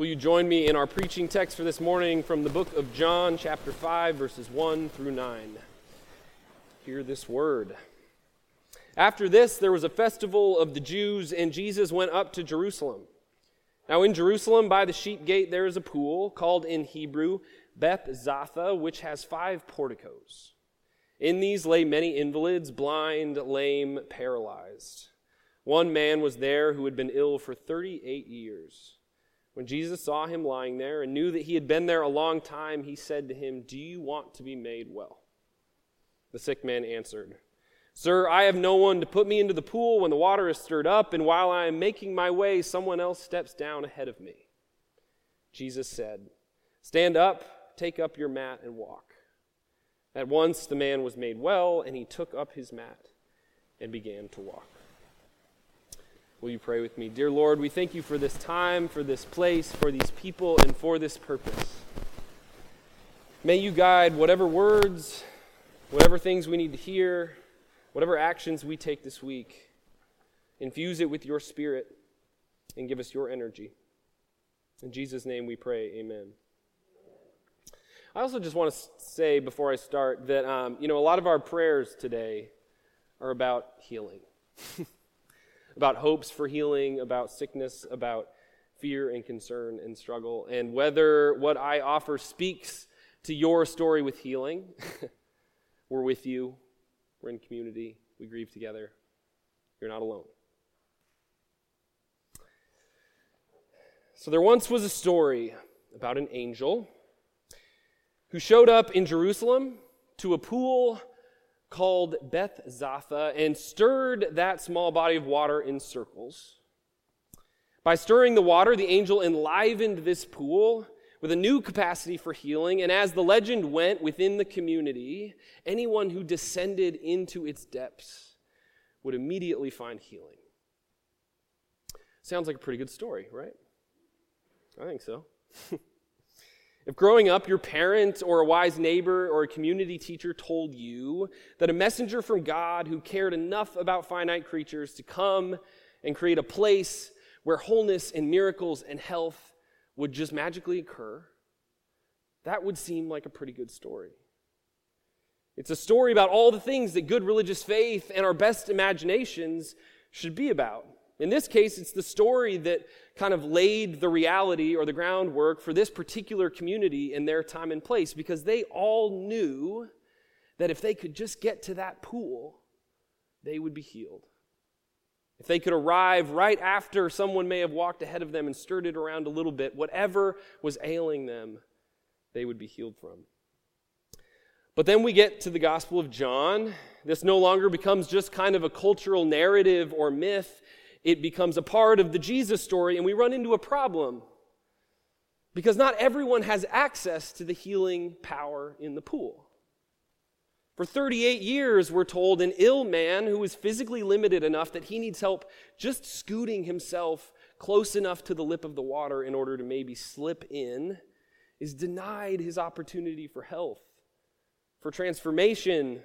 Will you join me in our preaching text for this morning from the book of John, chapter 5, verses 1 through 9? Hear this word. After this, there was a festival of the Jews, and Jesus went up to Jerusalem. Now, in Jerusalem, by the sheep gate, there is a pool called in Hebrew Beth Zatha, which has five porticos. In these lay many invalids, blind, lame, paralyzed. One man was there who had been ill for 38 years. When Jesus saw him lying there and knew that he had been there a long time, he said to him, Do you want to be made well? The sick man answered, Sir, I have no one to put me into the pool when the water is stirred up, and while I am making my way, someone else steps down ahead of me. Jesus said, Stand up, take up your mat, and walk. At once the man was made well, and he took up his mat and began to walk. Will you pray with me? Dear Lord, we thank you for this time, for this place, for these people, and for this purpose. May you guide whatever words, whatever things we need to hear, whatever actions we take this week. Infuse it with your spirit and give us your energy. In Jesus' name we pray, amen. I also just want to say before I start that, um, you know, a lot of our prayers today are about healing. about hopes for healing, about sickness, about fear and concern and struggle, and whether what I offer speaks to your story with healing. We're with you. We're in community. We grieve together. You're not alone. So, there once was a story about an angel who showed up in Jerusalem to a pool called Beth Zatha and stirred that small body of water in circles. By stirring the water, the angel enlivened this pool with a new capacity for healing, and as the legend went within the community, anyone who descended into its depths would immediately find healing. Sounds like a pretty good story, right? I think so. If growing up, your parent or a wise neighbor or a community teacher told you that a messenger from God who cared enough about finite creatures to come and create a place where wholeness and miracles and health would just magically occur, that would seem like a pretty good story. It's a story about all the things that good religious faith and our best imaginations should be about. In this case, it's the story that kind of laid the reality or the groundwork for this particular community in their time and place because they all knew that if they could just get to that pool, they would be healed. If they could arrive right after someone may have walked ahead of them and stirred it around a little bit, whatever was ailing them, they would be healed from. But then we get to the Gospel of John. This no longer becomes just kind of a cultural narrative or myth it becomes a part of the Jesus story, and we run into a problem. Because not everyone has access to the healing power in the pool. For 38 years, we're told an ill man who is physically limited enough that he needs help just scooting himself close enough to the lip of the water in order to maybe slip in is denied his opportunity for health, for transformation,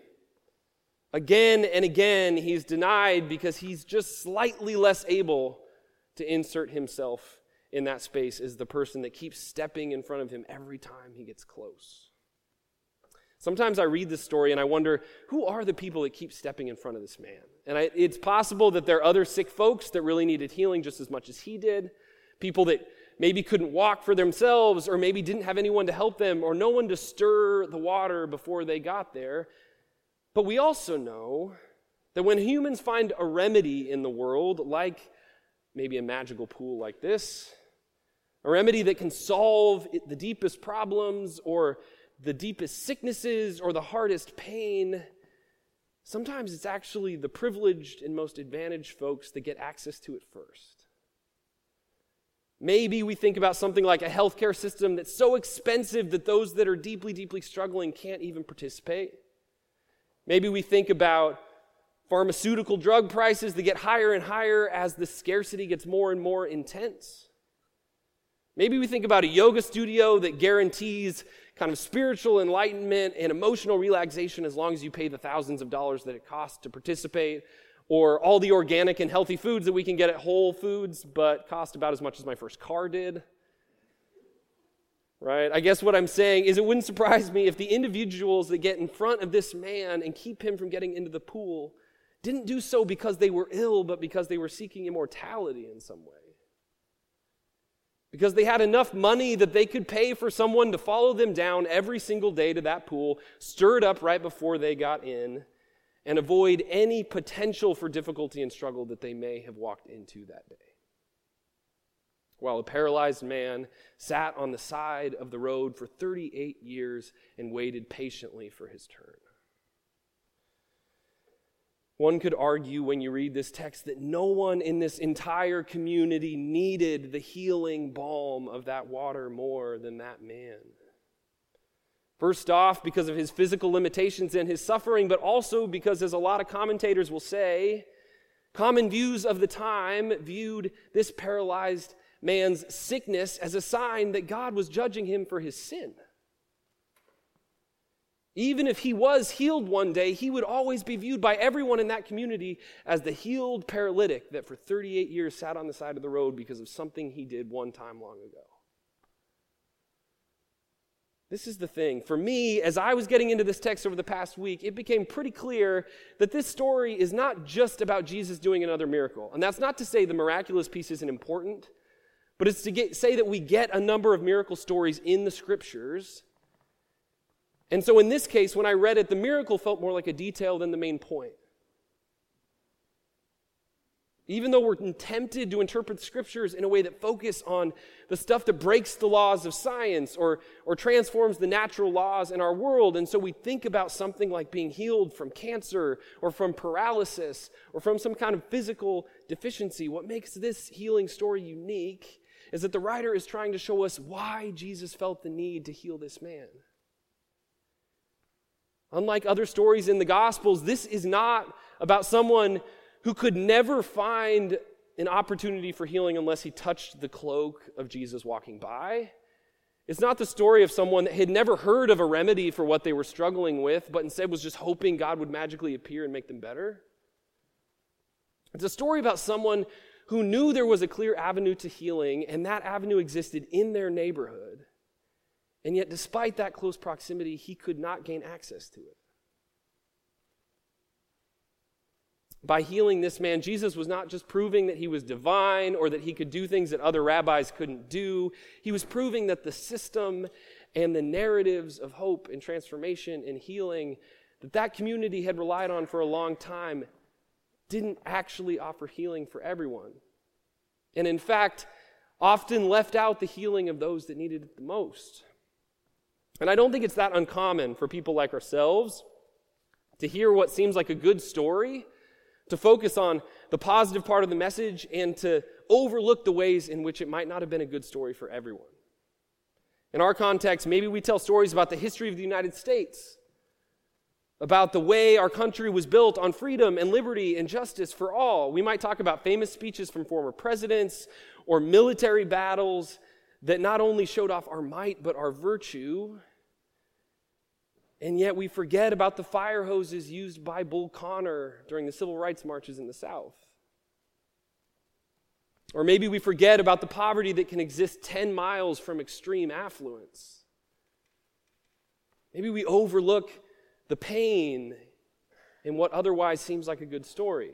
Again and again, he's denied because he's just slightly less able to insert himself in that space as the person that keeps stepping in front of him every time he gets close. Sometimes I read this story and I wonder who are the people that keep stepping in front of this man? And I, it's possible that there are other sick folks that really needed healing just as much as he did, people that maybe couldn't walk for themselves or maybe didn't have anyone to help them or no one to stir the water before they got there. But we also know that when humans find a remedy in the world, like maybe a magical pool like this, a remedy that can solve the deepest problems or the deepest sicknesses or the hardest pain, sometimes it's actually the privileged and most advantaged folks that get access to it first. Maybe we think about something like a healthcare system that's so expensive that those that are deeply, deeply struggling can't even participate. Maybe we think about pharmaceutical drug prices that get higher and higher as the scarcity gets more and more intense. Maybe we think about a yoga studio that guarantees kind of spiritual enlightenment and emotional relaxation as long as you pay the thousands of dollars that it costs to participate, or all the organic and healthy foods that we can get at Whole Foods but cost about as much as my first car did. Right? I guess what I'm saying is it wouldn't surprise me if the individuals that get in front of this man and keep him from getting into the pool didn't do so because they were ill, but because they were seeking immortality in some way. Because they had enough money that they could pay for someone to follow them down every single day to that pool, stir it up right before they got in, and avoid any potential for difficulty and struggle that they may have walked into that day while a paralyzed man sat on the side of the road for 38 years and waited patiently for his turn. One could argue when you read this text that no one in this entire community needed the healing balm of that water more than that man. First off, because of his physical limitations and his suffering, but also because, as a lot of commentators will say, common views of the time viewed this paralyzed man's sickness as a sign that God was judging him for his sin. Even if he was healed one day, he would always be viewed by everyone in that community as the healed paralytic that for 38 years sat on the side of the road because of something he did one time long ago. This is the thing. For me, as I was getting into this text over the past week, it became pretty clear that this story is not just about Jesus doing another miracle. And that's not to say the miraculous piece isn't important. But it's to get, say that we get a number of miracle stories in the scriptures. And so in this case, when I read it, the miracle felt more like a detail than the main point. Even though we're tempted to interpret scriptures in a way that focus on the stuff that breaks the laws of science or, or transforms the natural laws in our world, and so we think about something like being healed from cancer or from paralysis or from some kind of physical deficiency, what makes this healing story unique is that the writer is trying to show us why Jesus felt the need to heal this man. Unlike other stories in the Gospels, this is not about someone who could never find an opportunity for healing unless he touched the cloak of Jesus walking by. It's not the story of someone that had never heard of a remedy for what they were struggling with, but instead was just hoping God would magically appear and make them better. It's a story about someone who knew there was a clear avenue to healing, and that avenue existed in their neighborhood. And yet, despite that close proximity, he could not gain access to it. By healing this man, Jesus was not just proving that he was divine or that he could do things that other rabbis couldn't do. He was proving that the system and the narratives of hope and transformation and healing that that community had relied on for a long time didn't actually offer healing for everyone. And in fact, often left out the healing of those that needed it the most. And I don't think it's that uncommon for people like ourselves to hear what seems like a good story, to focus on the positive part of the message, and to overlook the ways in which it might not have been a good story for everyone. In our context, maybe we tell stories about the history of the United States about the way our country was built on freedom and liberty and justice for all. We might talk about famous speeches from former presidents or military battles that not only showed off our might but our virtue. And yet we forget about the fire hoses used by Bull Connor during the civil rights marches in the South. Or maybe we forget about the poverty that can exist 10 miles from extreme affluence. Maybe we overlook the pain in what otherwise seems like a good story.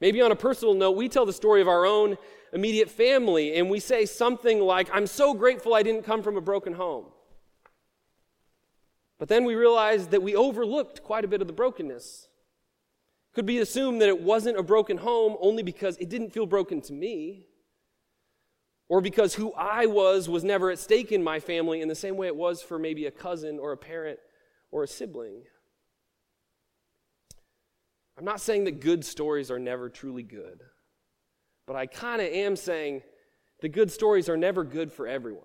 Maybe on a personal note, we tell the story of our own immediate family and we say something like, I'm so grateful I didn't come from a broken home. But then we realize that we overlooked quite a bit of the brokenness. Could be assumed that it wasn't a broken home only because it didn't feel broken to me or because who I was was never at stake in my family in the same way it was for maybe a cousin or a parent or a sibling. I'm not saying that good stories are never truly good, but I kind of am saying the good stories are never good for everyone.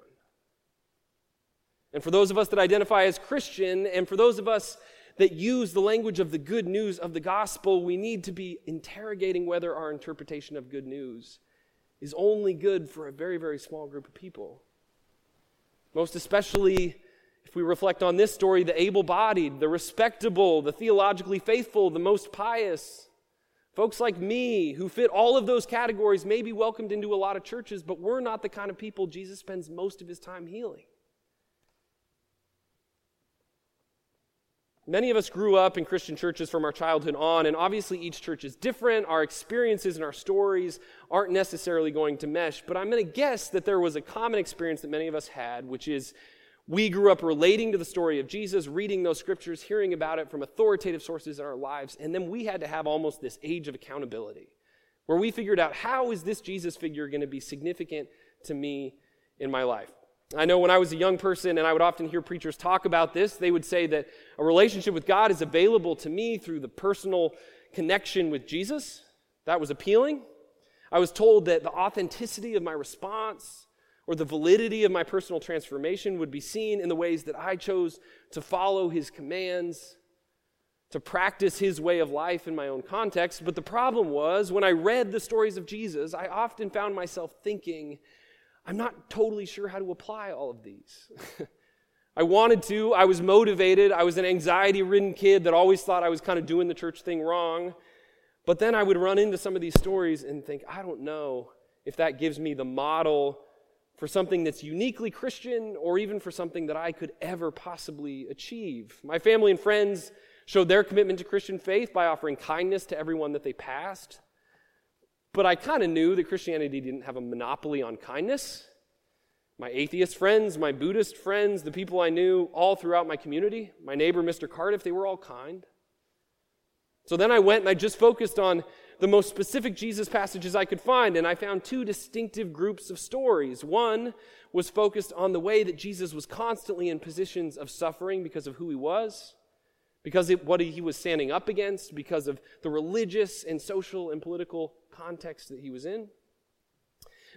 And for those of us that identify as Christian, and for those of us that use the language of the good news of the gospel, we need to be interrogating whether our interpretation of good news is only good for a very, very small group of people. Most especially if we reflect on this story the able bodied, the respectable, the theologically faithful, the most pious, Folks like me who fit all of those categories may be welcomed into a lot of churches, but we're not the kind of people Jesus spends most of his time healing. Many of us grew up in Christian churches from our childhood on, and obviously each church is different. Our experiences and our stories aren't necessarily going to mesh, but I'm going to guess that there was a common experience that many of us had, which is we grew up relating to the story of Jesus, reading those scriptures, hearing about it from authoritative sources in our lives, and then we had to have almost this age of accountability where we figured out how is this Jesus figure going to be significant to me in my life. I know when I was a young person and I would often hear preachers talk about this, they would say that a relationship with God is available to me through the personal connection with Jesus. That was appealing. I was told that the authenticity of my response or the validity of my personal transformation would be seen in the ways that I chose to follow his commands, to practice his way of life in my own context. But the problem was, when I read the stories of Jesus, I often found myself thinking, I'm not totally sure how to apply all of these. I wanted to, I was motivated, I was an anxiety ridden kid that always thought I was kind of doing the church thing wrong. But then I would run into some of these stories and think, I don't know if that gives me the model for something that's uniquely Christian or even for something that I could ever possibly achieve. My family and friends showed their commitment to Christian faith by offering kindness to everyone that they passed. But I kind of knew that Christianity didn't have a monopoly on kindness. My atheist friends, my Buddhist friends, the people I knew all throughout my community, my neighbor, Mr. Cardiff, they were all kind. So then I went and I just focused on the most specific Jesus passages I could find, and I found two distinctive groups of stories. One was focused on the way that Jesus was constantly in positions of suffering because of who he was, because of what he was standing up against, because of the religious and social and political context that he was in.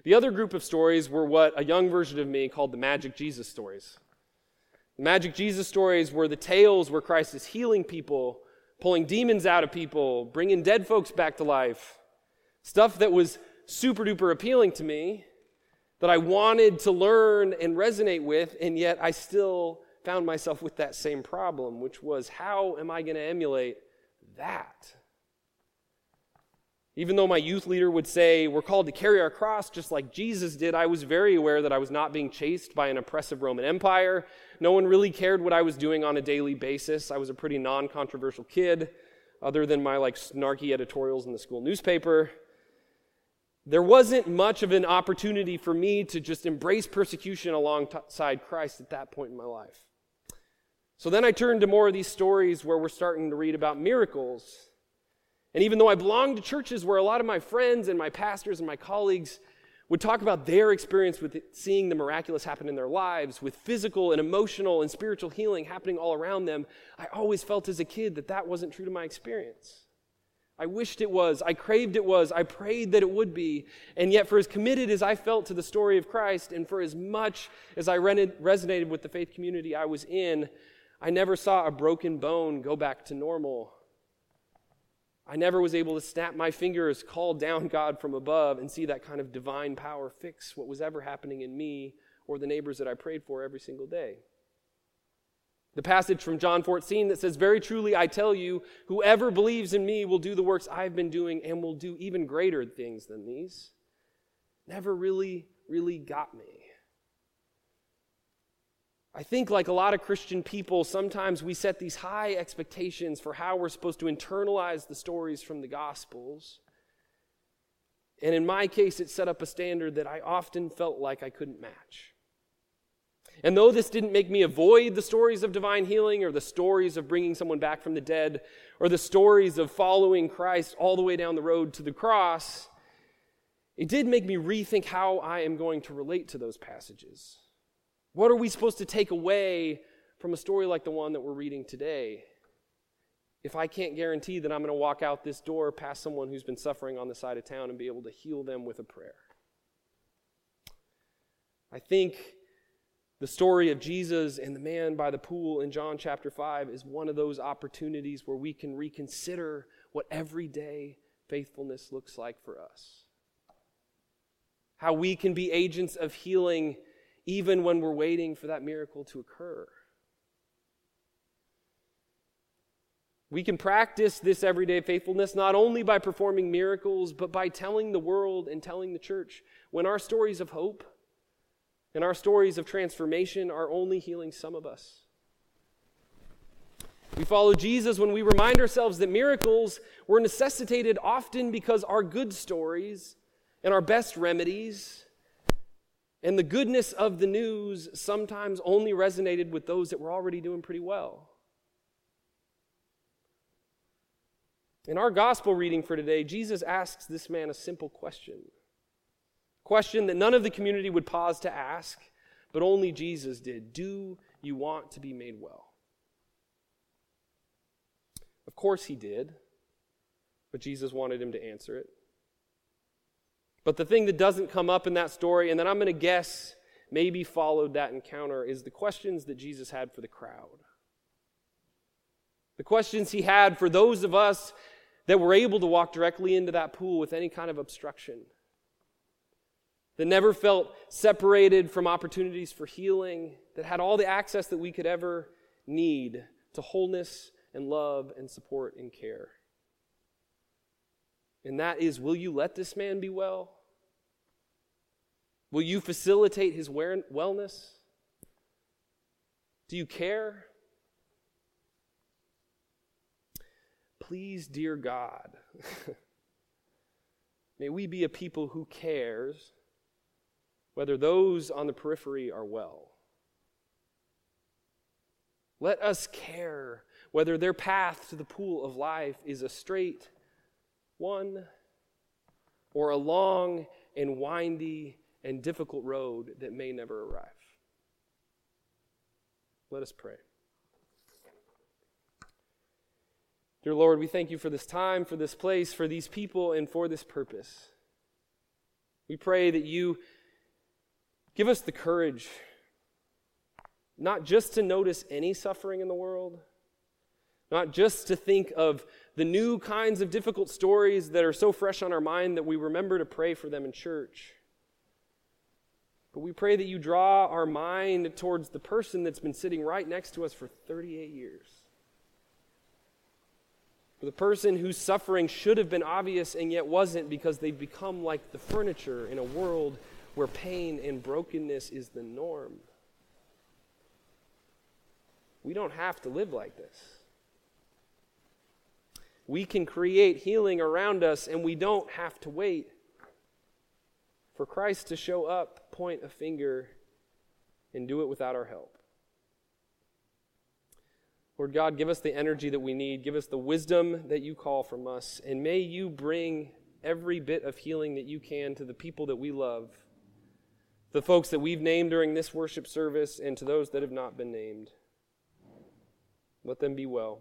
The other group of stories were what a young version of me called the magic Jesus stories. The magic Jesus stories were the tales where Christ is healing people pulling demons out of people, bringing dead folks back to life. Stuff that was super duper appealing to me, that I wanted to learn and resonate with, and yet I still found myself with that same problem, which was how am I going to emulate that? Even though my youth leader would say we're called to carry our cross just like Jesus did, I was very aware that I was not being chased by an oppressive Roman Empire. No one really cared what I was doing on a daily basis. I was a pretty non controversial kid, other than my like snarky editorials in the school newspaper. There wasn't much of an opportunity for me to just embrace persecution alongside Christ at that point in my life. So then I turned to more of these stories where we're starting to read about miracles and even though I belonged to churches where a lot of my friends and my pastors and my colleagues would talk about their experience with seeing the miraculous happen in their lives, with physical and emotional and spiritual healing happening all around them, I always felt as a kid that that wasn't true to my experience. I wished it was. I craved it was. I prayed that it would be. And yet, for as committed as I felt to the story of Christ, and for as much as I resonated with the faith community I was in, I never saw a broken bone go back to normal I never was able to snap my fingers, call down God from above, and see that kind of divine power fix what was ever happening in me or the neighbors that I prayed for every single day. The passage from John 14 that says, Very truly I tell you, whoever believes in me will do the works I've been doing and will do even greater things than these, never really, really got me. I think, like a lot of Christian people, sometimes we set these high expectations for how we're supposed to internalize the stories from the Gospels. And in my case, it set up a standard that I often felt like I couldn't match. And though this didn't make me avoid the stories of divine healing or the stories of bringing someone back from the dead or the stories of following Christ all the way down the road to the cross, it did make me rethink how I am going to relate to those passages. What are we supposed to take away from a story like the one that we're reading today? If I can't guarantee that I'm going to walk out this door past someone who's been suffering on the side of town and be able to heal them with a prayer. I think the story of Jesus and the man by the pool in John chapter 5 is one of those opportunities where we can reconsider what everyday faithfulness looks like for us. How we can be agents of healing even when we're waiting for that miracle to occur. We can practice this everyday faithfulness not only by performing miracles, but by telling the world and telling the church when our stories of hope and our stories of transformation are only healing some of us. We follow Jesus when we remind ourselves that miracles were necessitated often because our good stories and our best remedies and the goodness of the news sometimes only resonated with those that were already doing pretty well. In our gospel reading for today, Jesus asks this man a simple question. Question that none of the community would pause to ask, but only Jesus did. Do you want to be made well? Of course he did, but Jesus wanted him to answer it. But the thing that doesn't come up in that story, and that I'm going to guess maybe followed that encounter, is the questions that Jesus had for the crowd. The questions he had for those of us that were able to walk directly into that pool with any kind of obstruction, that never felt separated from opportunities for healing, that had all the access that we could ever need to wholeness and love and support and care. And that is will you let this man be well? Will you facilitate his wellness? Do you care? Please, dear God, may we be a people who cares whether those on the periphery are well. Let us care whether their path to the pool of life is a straight one or a long and windy and difficult road that may never arrive. Let us pray. Dear Lord, we thank you for this time, for this place, for these people, and for this purpose. We pray that you give us the courage not just to notice any suffering in the world, not just to think of the new kinds of difficult stories that are so fresh on our mind that we remember to pray for them in church. But we pray that you draw our mind towards the person that's been sitting right next to us for 38 years. For the person whose suffering should have been obvious and yet wasn't because they've become like the furniture in a world where pain and brokenness is the norm. We don't have to live like this. We can create healing around us, and we don't have to wait for Christ to show up, point a finger, and do it without our help. Lord God, give us the energy that we need. Give us the wisdom that you call from us. And may you bring every bit of healing that you can to the people that we love, the folks that we've named during this worship service, and to those that have not been named. Let them be well.